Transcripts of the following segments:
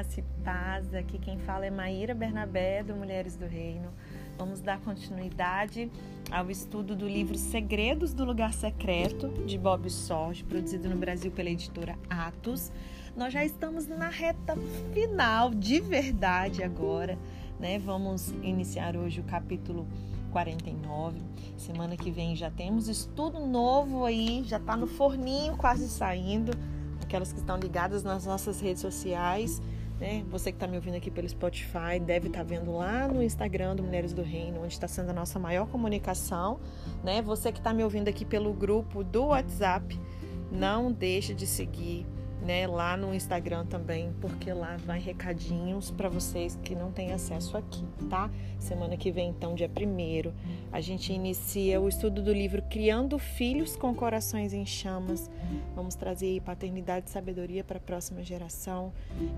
graça e paz. Aqui quem fala é Maíra Bernabé, do Mulheres do Reino. Vamos dar continuidade ao estudo do livro Segredos do Lugar Secreto, de Bob Sorge, produzido no Brasil pela editora Atos. Nós já estamos na reta final, de verdade, agora. Né? Vamos iniciar hoje o capítulo 49. Semana que vem já temos estudo novo aí, já está no forninho, quase saindo aquelas que estão ligadas nas nossas redes sociais. Né? Você que está me ouvindo aqui pelo Spotify deve estar tá vendo lá no Instagram do Mulheres do Reino, onde está sendo a nossa maior comunicação. Né? Você que está me ouvindo aqui pelo grupo do WhatsApp, não deixe de seguir né, lá no Instagram também, porque lá vai recadinhos para vocês que não têm acesso aqui, tá? Semana que vem, então, dia 1 a gente inicia o estudo do livro Criando Filhos com Corações em Chamas. Vamos trazer paternidade e sabedoria para a próxima geração.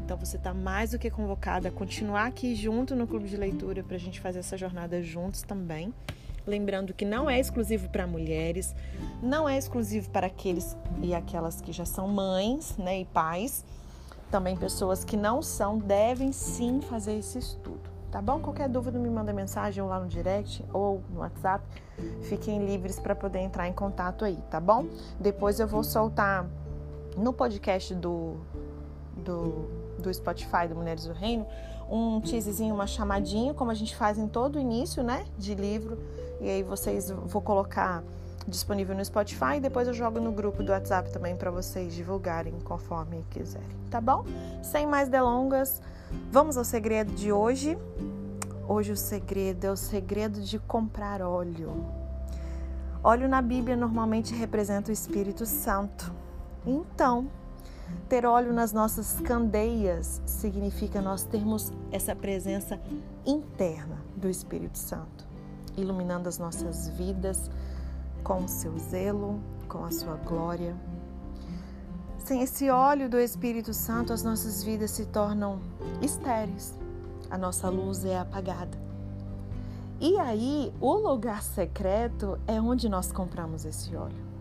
Então, você está mais do que convocada a continuar aqui junto no clube de leitura para a gente fazer essa jornada juntos também. Lembrando que não é exclusivo para mulheres, não é exclusivo para aqueles e aquelas que já são mães né, e pais. Também pessoas que não são devem sim fazer esse estudo, tá bom? Qualquer dúvida me manda mensagem ou lá no direct ou no WhatsApp. Fiquem livres para poder entrar em contato aí, tá bom? Depois eu vou soltar no podcast do, do, do Spotify do Mulheres do Reino um teaserzinho, uma chamadinha, como a gente faz em todo início, né, de livro e aí vocês vou colocar disponível no Spotify e depois eu jogo no grupo do WhatsApp também para vocês divulgarem conforme quiserem, tá bom? Sem mais delongas, vamos ao segredo de hoje. Hoje o segredo é o segredo de comprar óleo. Óleo na Bíblia normalmente representa o Espírito Santo. Então, ter óleo nas nossas candeias significa nós termos essa presença interna do Espírito Santo iluminando as nossas vidas com o seu zelo, com a sua glória. Sem esse óleo do Espírito Santo, as nossas vidas se tornam estéreis, a nossa luz é apagada. E aí, o lugar secreto é onde nós compramos esse óleo.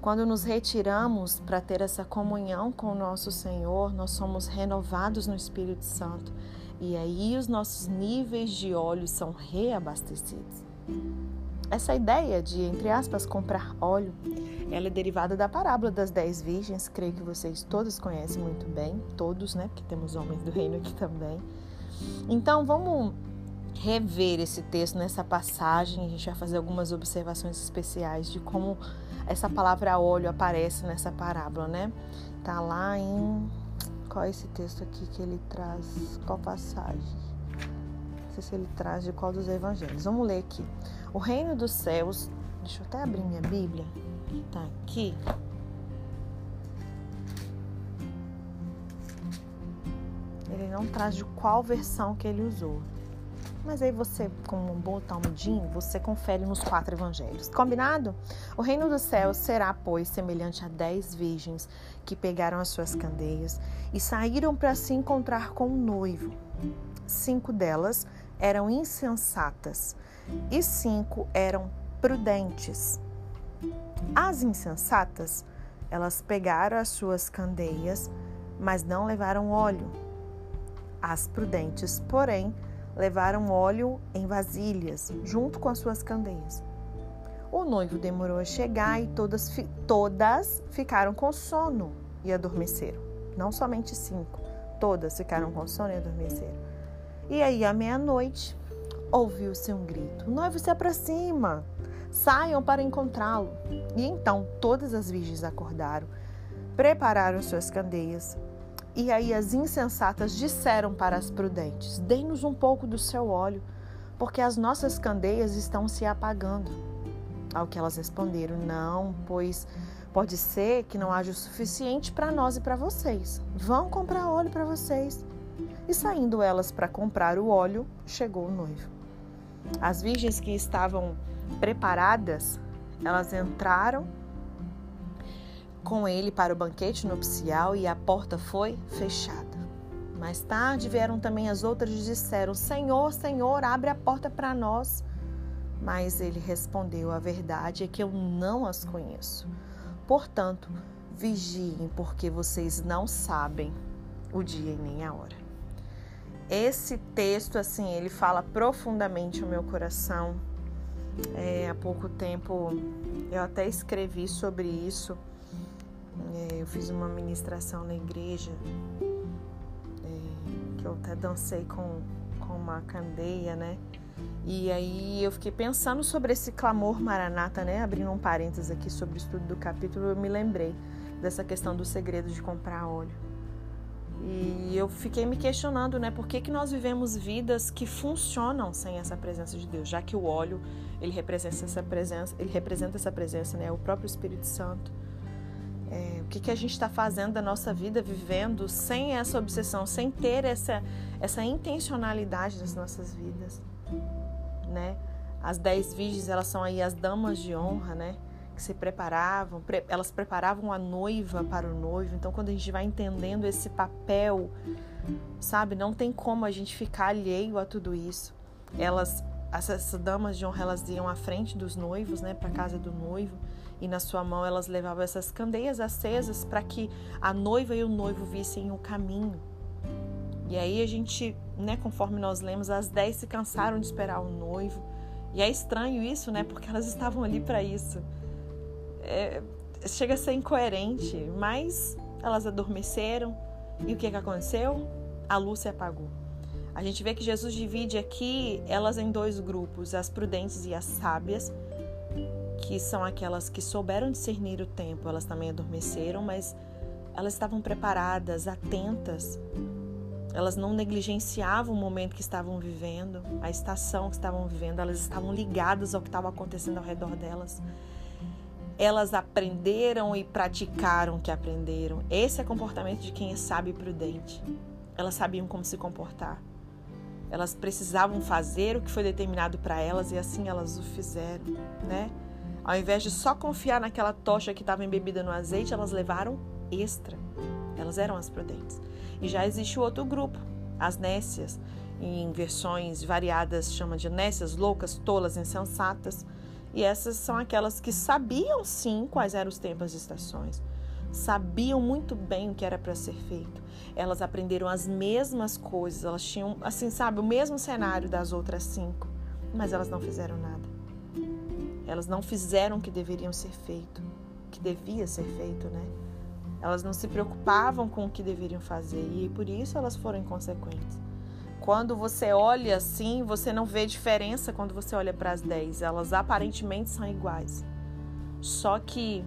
Quando nos retiramos para ter essa comunhão com o nosso Senhor, nós somos renovados no Espírito Santo e aí os nossos níveis de óleo são reabastecidos. Essa ideia de, entre aspas, comprar óleo, ela é derivada da parábola das dez virgens, creio que vocês todos conhecem muito bem, todos, né? Porque temos homens do reino aqui também. Então, vamos rever esse texto nessa passagem, a gente vai fazer algumas observações especiais de como essa palavra óleo aparece nessa parábola, né? Tá lá em qual é esse texto aqui que ele traz? Qual passagem? Não sei se ele traz de qual dos evangelhos. Vamos ler aqui. O reino dos céus. Deixa eu até abrir minha Bíblia. Tá aqui. Ele não traz de qual versão que ele usou. Mas aí você, como um bom talmudinho, você confere nos quatro evangelhos. Combinado? O reino dos céus será, pois, semelhante a dez virgens que pegaram as suas candeias e saíram para se encontrar com o noivo. Cinco delas eram insensatas e cinco eram prudentes. As insensatas, elas pegaram as suas candeias, mas não levaram óleo. As prudentes, porém, levaram óleo em vasilhas, junto com as suas candeias. O noivo demorou a chegar e todas, todas ficaram com sono e adormeceram. Não somente cinco, todas ficaram com sono e adormeceram. E aí, à meia-noite, ouviu-se um grito: O noivo se aproxima! Saiam para encontrá-lo. E então todas as virgens acordaram, prepararam suas candeias e aí as insensatas disseram para as prudentes: Dê-nos um pouco do seu óleo, porque as nossas candeias estão se apagando. Ao que elas responderam: Não, pois pode ser que não haja o suficiente para nós e para vocês. Vão comprar óleo para vocês. E saindo elas para comprar o óleo, chegou o noivo. As virgens que estavam preparadas, elas entraram com ele para o banquete nupcial e a porta foi fechada. Mais tarde vieram também as outras e disseram: Senhor, Senhor, abre a porta para nós. Mas ele respondeu: A verdade é que eu não as conheço. Portanto, vigiem, porque vocês não sabem o dia e nem a hora. Esse texto, assim, ele fala profundamente ao meu coração. É, há pouco tempo eu até escrevi sobre isso. É, eu fiz uma ministração na igreja é, que eu até dancei com, com uma candeia, né? E aí eu fiquei pensando sobre esse clamor maranata, né? Abrindo um parênteses aqui sobre o estudo do capítulo, eu me lembrei dessa questão do segredo de comprar óleo. E eu fiquei me questionando, né? Por que, que nós vivemos vidas que funcionam sem essa presença de Deus? Já que o óleo, ele representa essa presença, ele representa essa presença, né? O próprio Espírito Santo. É, o que, que a gente está fazendo da nossa vida, vivendo sem essa obsessão, sem ter essa, essa intencionalidade das nossas vidas, né? As dez virgens, elas são aí as damas de honra, né? que se preparavam, pre elas preparavam a noiva para o noivo. Então, quando a gente vai entendendo esse papel, sabe, não tem como a gente ficar alheio a tudo isso. Elas, essas damas de honra, elas iam à frente dos noivos, né, para casa do noivo, e na sua mão elas levavam essas candeias acesas para que a noiva e o noivo vissem o caminho. E aí a gente, né, conforme nós lemos, as dez se cansaram de esperar o noivo. E é estranho isso, né? Porque elas estavam ali para isso é, chega a ser incoerente, mas elas adormeceram e o que, que aconteceu? A luz se apagou. A gente vê que Jesus divide aqui elas em dois grupos, as prudentes e as sábias, que são aquelas que souberam discernir o tempo, elas também adormeceram, mas elas estavam preparadas, atentas. Elas não negligenciavam o momento que estavam vivendo, a estação que estavam vivendo, elas estavam ligadas ao que estava acontecendo ao redor delas elas aprenderam e praticaram o que aprenderam. Esse é o comportamento de quem é sábio e prudente. Elas sabiam como se comportar. Elas precisavam fazer o que foi determinado para elas e assim elas o fizeram, né? Ao invés de só confiar naquela tocha que estava embebida no azeite, elas levaram extra. Elas eram as prudentes. E já existe o outro grupo, as nécias, em versões variadas chama de nécias, loucas, tolas, insensatas e essas são aquelas que sabiam sim quais eram os tempos e estações. Sabiam muito bem o que era para ser feito. Elas aprenderam as mesmas coisas, elas tinham, assim, sabe, o mesmo cenário das outras cinco, mas elas não fizeram nada. Elas não fizeram o que deveriam ser feito, o que devia ser feito, né? Elas não se preocupavam com o que deveriam fazer e por isso elas foram inconsequentes. Quando você olha assim, você não vê diferença quando você olha para as 10. Elas aparentemente são iguais. Só que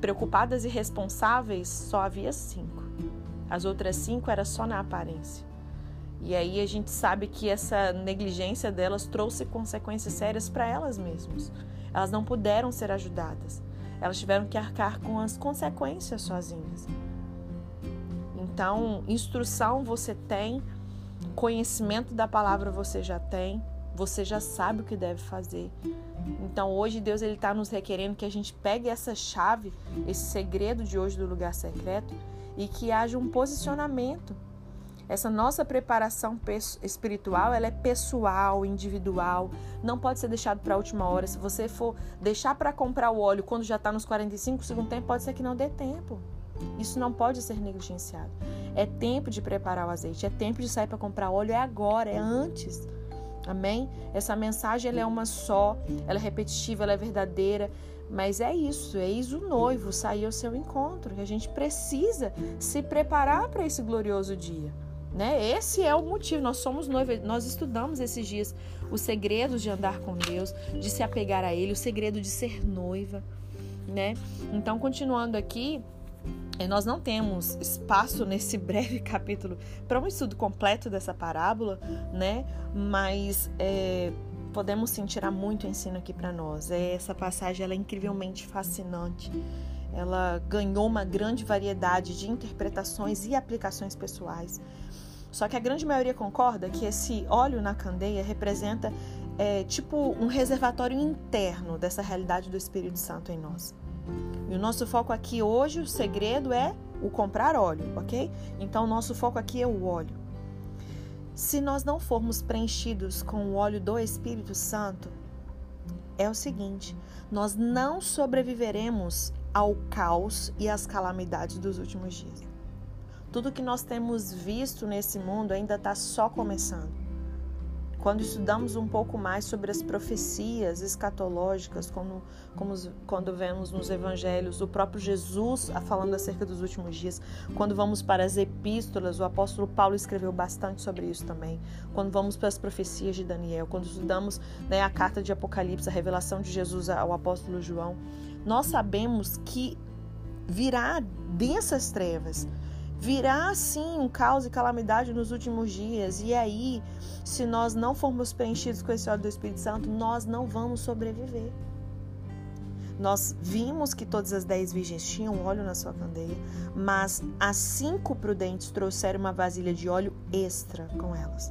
preocupadas e responsáveis só havia cinco. As outras cinco era só na aparência. E aí a gente sabe que essa negligência delas trouxe consequências sérias para elas mesmas. Elas não puderam ser ajudadas. Elas tiveram que arcar com as consequências sozinhas. Então, instrução você tem, Conhecimento da palavra você já tem, você já sabe o que deve fazer. Então hoje Deus ele está nos requerendo que a gente pegue essa chave, esse segredo de hoje do lugar secreto e que haja um posicionamento. Essa nossa preparação espiritual, ela é pessoal, individual, não pode ser deixado para a última hora. Se você for deixar para comprar o óleo quando já está nos 45 segundo tempo, pode ser que não dê tempo. Isso não pode ser negligenciado. É tempo de preparar o azeite, é tempo de sair para comprar óleo, é agora, é antes. Amém? Essa mensagem ela é uma só, ela é repetitiva, ela é verdadeira, mas é isso, é isso o noivo sair ao seu encontro, a gente precisa se preparar para esse glorioso dia. Né? Esse é o motivo. Nós somos noivos. Nós estudamos esses dias os segredos de andar com Deus, de se apegar a Ele, o segredo de ser noiva, né? Então, continuando aqui, nós não temos espaço nesse breve capítulo para um estudo completo dessa parábola, né? Mas é, podemos sim tirar muito ensino aqui para nós. É, essa passagem ela é incrivelmente fascinante. Ela ganhou uma grande variedade de interpretações e aplicações pessoais. Só que a grande maioria concorda que esse óleo na candeia representa é, tipo um reservatório interno dessa realidade do Espírito Santo em nós. E o nosso foco aqui hoje, o segredo é o comprar óleo, ok? Então, o nosso foco aqui é o óleo. Se nós não formos preenchidos com o óleo do Espírito Santo, é o seguinte: nós não sobreviveremos ao caos e às calamidades dos últimos dias. Tudo que nós temos visto nesse mundo ainda está só começando. Quando estudamos um pouco mais sobre as profecias escatológicas, como, como quando vemos nos evangelhos o próprio Jesus falando acerca dos últimos dias, quando vamos para as epístolas, o apóstolo Paulo escreveu bastante sobre isso também. Quando vamos para as profecias de Daniel, quando estudamos né, a carta de Apocalipse, a revelação de Jesus ao apóstolo João, nós sabemos que virá densas trevas Virá sim um caos e calamidade nos últimos dias, e aí, se nós não formos preenchidos com esse óleo do Espírito Santo, nós não vamos sobreviver. Nós vimos que todas as dez virgens tinham óleo na sua candeia, mas as cinco prudentes trouxeram uma vasilha de óleo extra com elas.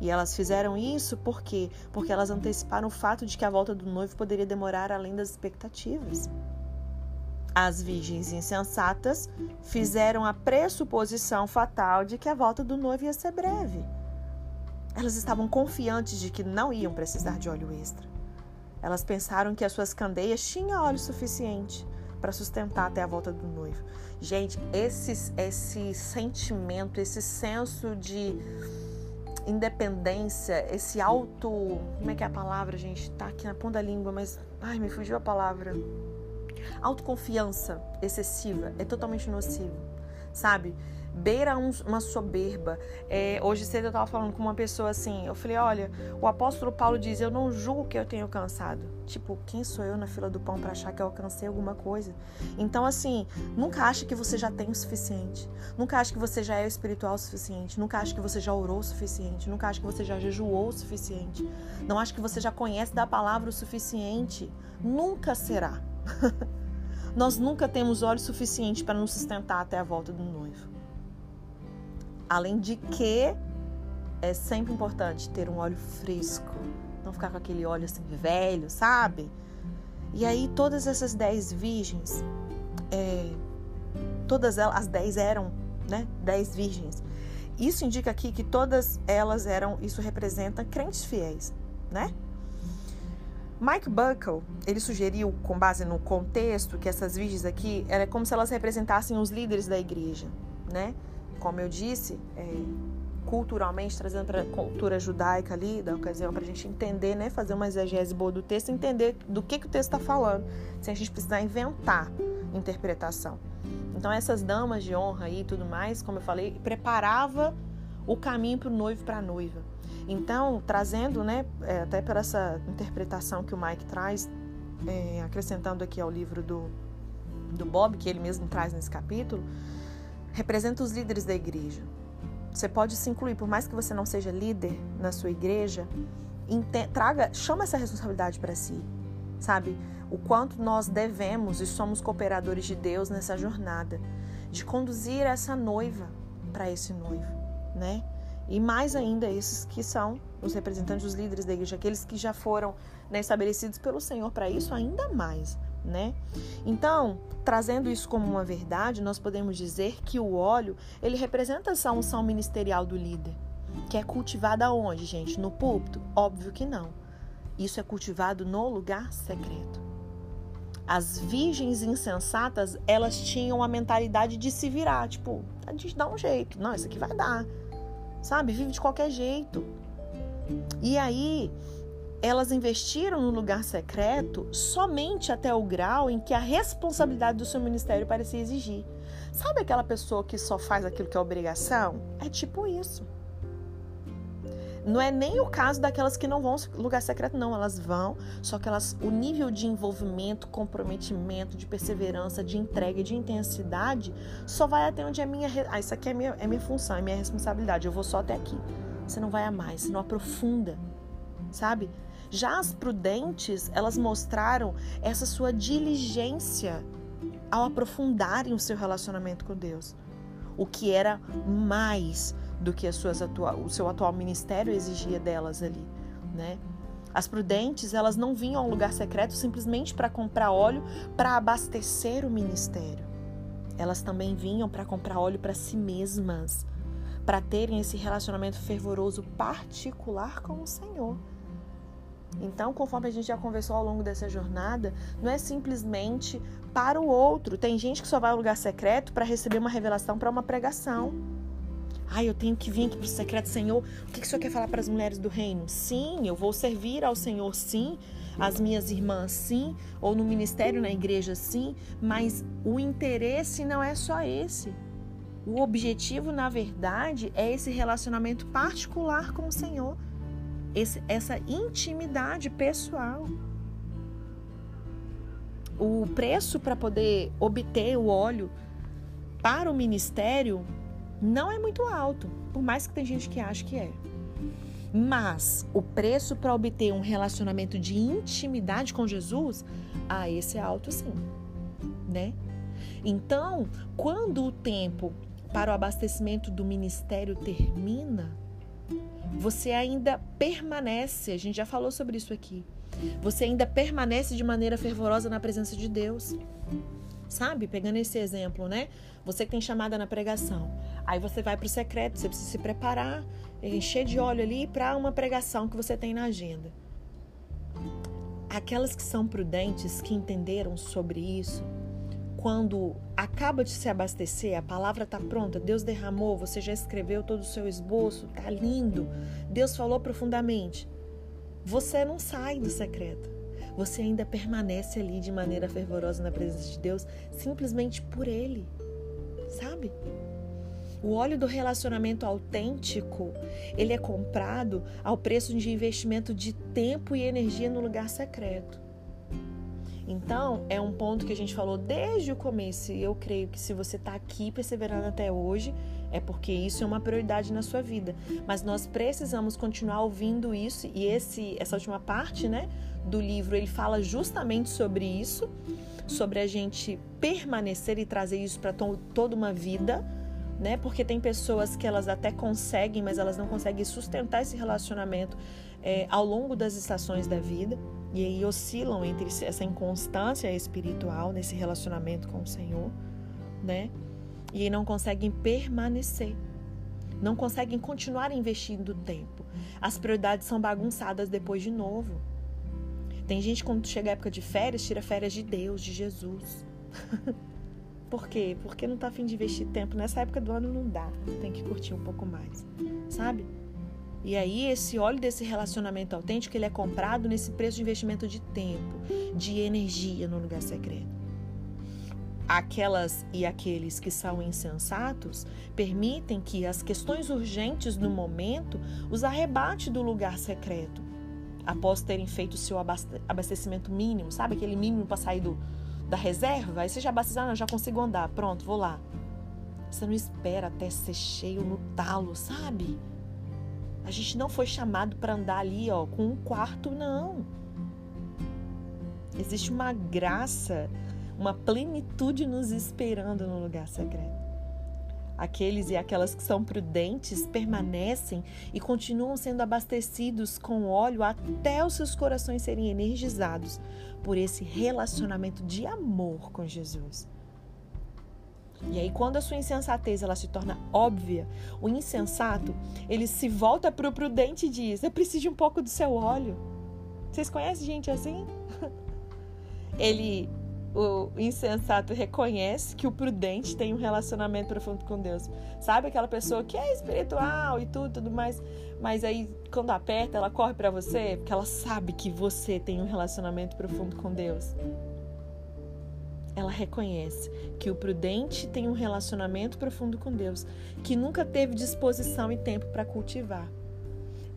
E elas fizeram isso por quê? Porque elas anteciparam o fato de que a volta do noivo poderia demorar além das expectativas. As virgens insensatas fizeram a pressuposição fatal de que a volta do noivo ia ser breve. Elas estavam confiantes de que não iam precisar de óleo extra. Elas pensaram que as suas candeias tinham óleo suficiente para sustentar até a volta do noivo. Gente, esse, esse sentimento, esse senso de independência, esse auto. Como é que é a palavra, gente? Tá aqui na ponta da língua, mas. Ai, me fugiu a palavra Autoconfiança excessiva é totalmente nocivo, sabe? Beira um, uma soberba. É, hoje cedo eu estava falando com uma pessoa assim. Eu falei: Olha, o apóstolo Paulo diz: Eu não julgo que eu tenho cansado. Tipo, quem sou eu na fila do pão para achar que eu alcancei alguma coisa? Então, assim, nunca ache que você já tem o suficiente. Nunca ache que você já é espiritual o suficiente. Nunca ache que você já orou o suficiente. Nunca ache que você já jejuou o suficiente. Não ache que você já conhece da palavra o suficiente. Nunca será. Nós nunca temos óleo suficiente para nos sustentar até a volta do noivo. Além de que é sempre importante ter um óleo fresco, não ficar com aquele óleo assim velho, sabe? E aí todas essas dez virgens, é, todas elas, as dez eram, né? Dez virgens. Isso indica aqui que todas elas eram, isso representa crentes fiéis, né? Mike Buckle, ele sugeriu, com base no contexto, que essas virgens aqui, era como se elas representassem os líderes da igreja, né? Como eu disse, é, culturalmente, trazendo para a cultura judaica ali, da ocasião, para a gente entender, né? Fazer uma exegese boa do texto, entender do que, que o texto está falando, sem a gente precisar inventar interpretação. Então, essas damas de honra e tudo mais, como eu falei, preparava o caminho para o noivo para a noiva. Então, trazendo, né, é, até para essa interpretação que o Mike traz, é, acrescentando aqui ao livro do, do Bob, que ele mesmo traz nesse capítulo, representa os líderes da igreja. Você pode se incluir, por mais que você não seja líder na sua igreja, traga, chama essa responsabilidade para si, sabe? O quanto nós devemos e somos cooperadores de Deus nessa jornada de conduzir essa noiva para esse noivo, né? E mais ainda, esses que são os representantes dos líderes da igreja, aqueles que já foram né, estabelecidos pelo Senhor para isso, ainda mais. Né? Então, trazendo isso como uma verdade, nós podemos dizer que o óleo ele representa essa unção ministerial do líder, que é cultivada onde, gente? No púlpito? Óbvio que não. Isso é cultivado no lugar secreto. As virgens insensatas, elas tinham a mentalidade de se virar, tipo, a gente dá um jeito, não, isso aqui vai dar sabe? Vive de qualquer jeito. E aí, elas investiram no lugar secreto somente até o grau em que a responsabilidade do seu ministério parecia exigir. Sabe aquela pessoa que só faz aquilo que é obrigação? É tipo isso. Não é nem o caso daquelas que não vão lugar secreto, não. Elas vão, só que elas, o nível de envolvimento, comprometimento, de perseverança, de entrega, de intensidade, só vai até onde é minha. Ah, isso aqui é minha, é minha função, é minha responsabilidade. Eu vou só até aqui. Você não vai a mais, você não aprofunda, sabe? Já as prudentes, elas mostraram essa sua diligência ao aprofundarem o seu relacionamento com Deus. O que era mais do que as suas o seu atual ministério exigia delas ali, né? As prudentes, elas não vinham a um lugar secreto simplesmente para comprar óleo para abastecer o ministério. Elas também vinham para comprar óleo para si mesmas, para terem esse relacionamento fervoroso particular com o Senhor. Então, conforme a gente já conversou ao longo dessa jornada, não é simplesmente para o outro. Tem gente que só vai ao lugar secreto para receber uma revelação para uma pregação. Ai, eu tenho que vir aqui para o secreto, Senhor. O que, que o Senhor quer falar para as mulheres do reino? Sim, eu vou servir ao Senhor, sim. As minhas irmãs, sim. Ou no ministério, na igreja, sim. Mas o interesse não é só esse. O objetivo, na verdade, é esse relacionamento particular com o Senhor. Esse, essa intimidade pessoal. O preço para poder obter o óleo para o ministério não é muito alto, por mais que tem gente que acha que é. Mas o preço para obter um relacionamento de intimidade com Jesus, ah, esse é alto sim, né? Então, quando o tempo para o abastecimento do ministério termina, você ainda permanece, a gente já falou sobre isso aqui. Você ainda permanece de maneira fervorosa na presença de Deus. Sabe? Pegando esse exemplo, né? Você que tem chamada na pregação. Aí você vai para o secreto, você precisa se preparar, encher de óleo ali para uma pregação que você tem na agenda. Aquelas que são prudentes, que entenderam sobre isso, quando acaba de se abastecer, a palavra está pronta, Deus derramou, você já escreveu todo o seu esboço, tá lindo, Deus falou profundamente. Você não sai do secreto. Você ainda permanece ali de maneira fervorosa na presença de Deus, simplesmente por Ele sabe? O óleo do relacionamento autêntico, ele é comprado ao preço de investimento de tempo e energia no lugar secreto. Então, é um ponto que a gente falou desde o começo, e eu creio que se você está aqui perseverando até hoje, é porque isso é uma prioridade na sua vida. Mas nós precisamos continuar ouvindo isso, e esse, essa última parte né, do livro ele fala justamente sobre isso sobre a gente permanecer e trazer isso para to toda uma vida, né? Porque tem pessoas que elas até conseguem, mas elas não conseguem sustentar esse relacionamento é, ao longo das estações da vida e aí oscilam entre essa inconstância espiritual nesse relacionamento com o Senhor, né? E aí não conseguem permanecer, não conseguem continuar investindo tempo. As prioridades são bagunçadas depois de novo. Tem gente quando chega a época de férias, tira férias de Deus, de Jesus. Por quê? Porque não tá afim de investir tempo. Nessa época do ano não dá. Tem que curtir um pouco mais. Sabe? E aí, esse óleo desse relacionamento autêntico, ele é comprado nesse preço de investimento de tempo, de energia no lugar secreto. Aquelas e aqueles que são insensatos permitem que as questões urgentes do momento os arrebate do lugar secreto após terem feito o seu abastecimento mínimo, sabe? Aquele mínimo para sair do, da reserva. Aí você já abasteceu, ah, não, já consigo andar, pronto, vou lá. Você não espera até ser cheio no talo, sabe? A gente não foi chamado para andar ali, ó, com um quarto, não. Existe uma graça, uma plenitude nos esperando no lugar secreto. Aqueles e aquelas que são prudentes permanecem e continuam sendo abastecidos com óleo até os seus corações serem energizados por esse relacionamento de amor com Jesus. E aí, quando a sua insensatez ela se torna óbvia, o insensato ele se volta para o prudente e diz: Eu preciso de um pouco do seu óleo. Vocês conhecem gente assim? Ele o insensato reconhece que o prudente tem um relacionamento profundo com Deus. Sabe aquela pessoa que é espiritual e tudo, tudo mais, mas aí quando aperta, ela corre para você porque ela sabe que você tem um relacionamento profundo com Deus. Ela reconhece que o prudente tem um relacionamento profundo com Deus, que nunca teve disposição e tempo para cultivar.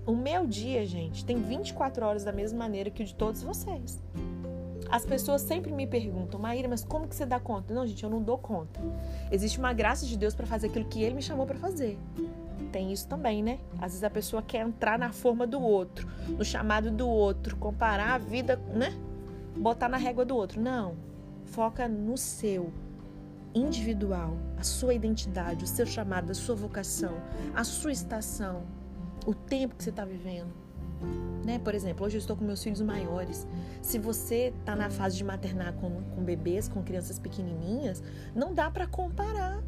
O meu dia, gente, tem 24 horas da mesma maneira que o de todos vocês. As pessoas sempre me perguntam, Maíra, mas como que você dá conta? Não, gente, eu não dou conta. Existe uma graça de Deus para fazer aquilo que Ele me chamou para fazer. Tem isso também, né? Às vezes a pessoa quer entrar na forma do outro, no chamado do outro, comparar a vida, né? Botar na régua do outro. Não. Foca no seu individual, a sua identidade, o seu chamado, a sua vocação, a sua estação, o tempo que você está vivendo. Né? Por exemplo, hoje eu estou com meus filhos maiores. Se você está na fase de maternar com, com bebês, com crianças pequenininhas, não dá para comparar.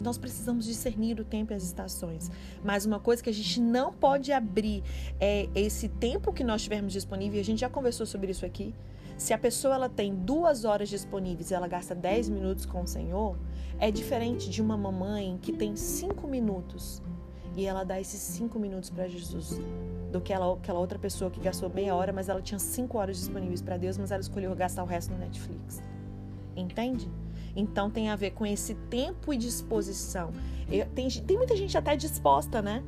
Nós precisamos discernir o tempo e as estações. Mas uma coisa que a gente não pode abrir é esse tempo que nós tivermos disponível. A gente já conversou sobre isso aqui. Se a pessoa ela tem duas horas disponíveis e ela gasta 10 minutos com o Senhor, é diferente de uma mamãe que tem cinco minutos e ela dá esses cinco minutos para Jesus do que ela, aquela outra pessoa que gastou meia hora, mas ela tinha cinco horas disponíveis para Deus, mas ela escolheu gastar o resto no Netflix. Entende? Então tem a ver com esse tempo e disposição. Eu, tem, tem muita gente até disposta, né?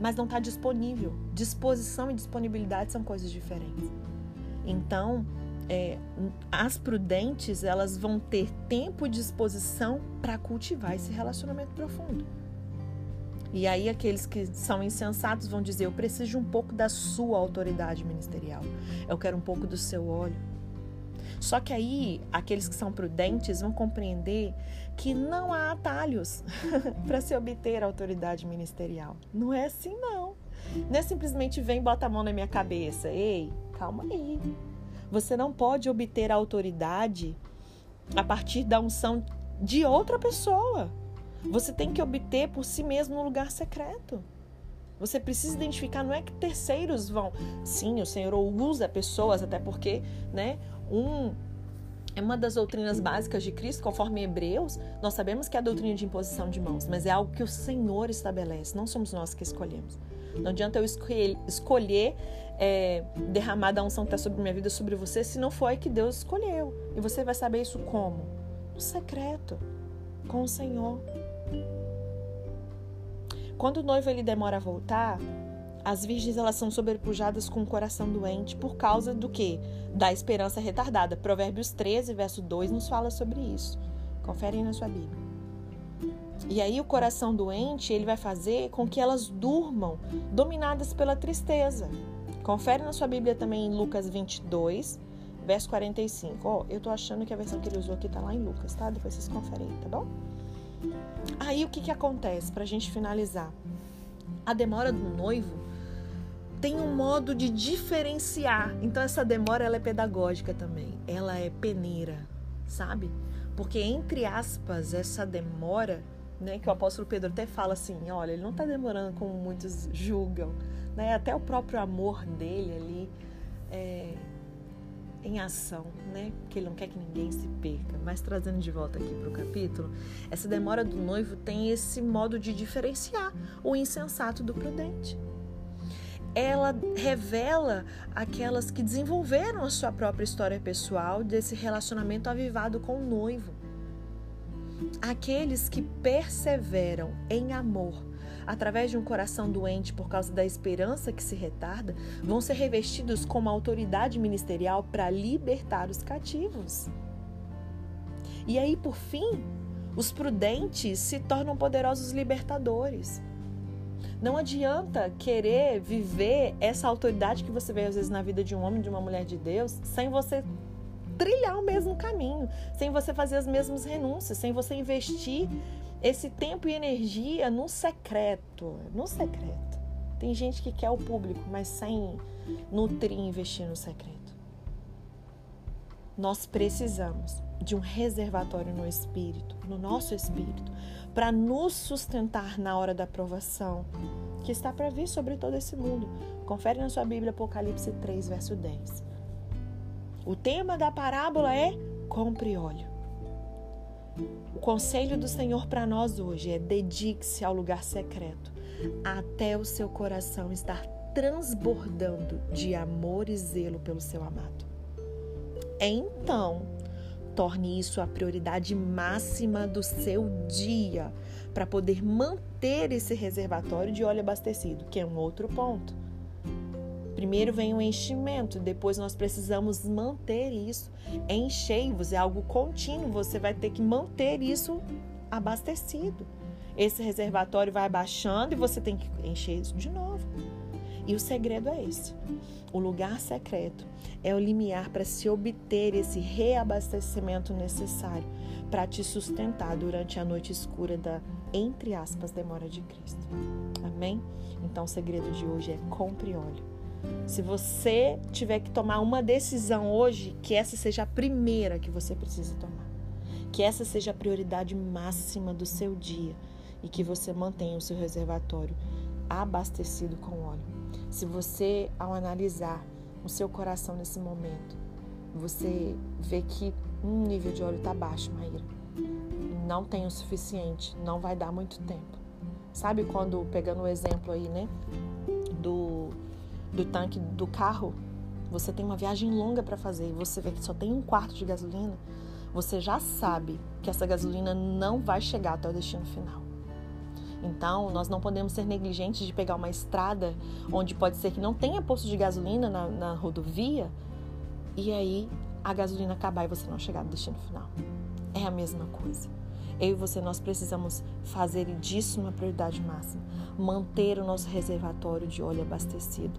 Mas não está disponível. Disposição e disponibilidade são coisas diferentes. Então, é, as prudentes elas vão ter tempo e disposição para cultivar esse relacionamento profundo. E aí aqueles que são insensatos vão dizer: eu preciso um pouco da sua autoridade ministerial. Eu quero um pouco do seu óleo. Só que aí, aqueles que são prudentes vão compreender que não há atalhos para se obter a autoridade ministerial. Não é assim, não. Não é simplesmente vem e bota a mão na minha cabeça. Ei, calma aí. Você não pode obter a autoridade a partir da unção de outra pessoa. Você tem que obter por si mesmo no lugar secreto. Você precisa identificar, não é que terceiros vão. Sim, o Senhor usa pessoas, até porque, né, um é uma das doutrinas básicas de Cristo, conforme Hebreus, nós sabemos que é a doutrina de imposição de mãos, mas é algo que o Senhor estabelece, não somos nós que escolhemos. Não adianta eu escolher, escolher é, derramar da unção que está sobre minha vida sobre você, se não foi que Deus escolheu. E você vai saber isso como? No secreto, com o Senhor. Quando o noivo ele demora a voltar, as virgens elas são sobrepujadas com o coração doente por causa do que? Da esperança retardada. Provérbios 13, verso 2 nos fala sobre isso. Conferem na sua Bíblia. E aí o coração doente, ele vai fazer com que elas durmam, dominadas pela tristeza. Confere na sua Bíblia também em Lucas 22, verso 45. Ó, oh, eu tô achando que a versão que ele usou aqui tá lá em Lucas, tá? Depois vocês conferem aí, tá bom? Aí o que que acontece pra gente finalizar? A demora do noivo tem um modo de diferenciar. Então essa demora ela é pedagógica também. Ela é peneira, sabe? Porque entre aspas essa demora, né, que o apóstolo Pedro até fala assim, olha, ele não está demorando como muitos julgam, né? Até o próprio amor dele ali é, em ação, né? Porque ele não quer que ninguém se perca. Mas trazendo de volta aqui para o capítulo, essa demora do noivo tem esse modo de diferenciar o insensato do prudente ela revela aquelas que desenvolveram a sua própria história pessoal desse relacionamento avivado com o noivo. Aqueles que perseveram em amor através de um coração doente por causa da esperança que se retarda, vão ser revestidos com uma autoridade ministerial para libertar os cativos. E aí, por fim, os prudentes se tornam poderosos libertadores. Não adianta querer viver essa autoridade que você vê às vezes na vida de um homem, de uma mulher de Deus, sem você trilhar o mesmo caminho, sem você fazer as mesmas renúncias, sem você investir esse tempo e energia no secreto, no secreto. Tem gente que quer o público, mas sem nutrir e investir no secreto. Nós precisamos de um reservatório no espírito, no nosso espírito, para nos sustentar na hora da provação que está para vir sobre todo esse mundo. Confere na sua Bíblia Apocalipse 3, verso 10. O tema da parábola é compre óleo. Conselho do Senhor para nós hoje é dedique-se ao lugar secreto, até o seu coração estar transbordando de amor e zelo pelo seu amado. Então, Torne isso a prioridade máxima do seu dia para poder manter esse reservatório de óleo abastecido, que é um outro ponto. Primeiro vem o enchimento, depois nós precisamos manter isso. Enchei-vos é algo contínuo, você vai ter que manter isso abastecido. Esse reservatório vai baixando e você tem que encher isso de novo. E o segredo é esse: o lugar secreto é o limiar para se obter esse reabastecimento necessário para te sustentar durante a noite escura da, entre aspas, demora de Cristo. Amém? Então, o segredo de hoje é compre óleo. Se você tiver que tomar uma decisão hoje, que essa seja a primeira que você precisa tomar. Que essa seja a prioridade máxima do seu dia e que você mantenha o seu reservatório abastecido com óleo. Se você, ao analisar o seu coração nesse momento, você vê que um nível de óleo está baixo, Maíra, não tem o suficiente, não vai dar muito tempo. Sabe quando, pegando o exemplo aí, né, do tanque do carro, você tem uma viagem longa para fazer e você vê que só tem um quarto de gasolina, você já sabe que essa gasolina não vai chegar até o destino final. Então, nós não podemos ser negligentes de pegar uma estrada onde pode ser que não tenha posto de gasolina na, na rodovia e aí a gasolina acabar e você não chegar no destino final. É a mesma coisa. Eu e você, nós precisamos fazer disso uma prioridade máxima. Manter o nosso reservatório de óleo abastecido.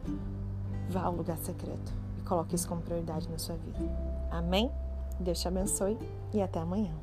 Vá ao lugar secreto e coloque isso como prioridade na sua vida. Amém? Deus te abençoe e até amanhã.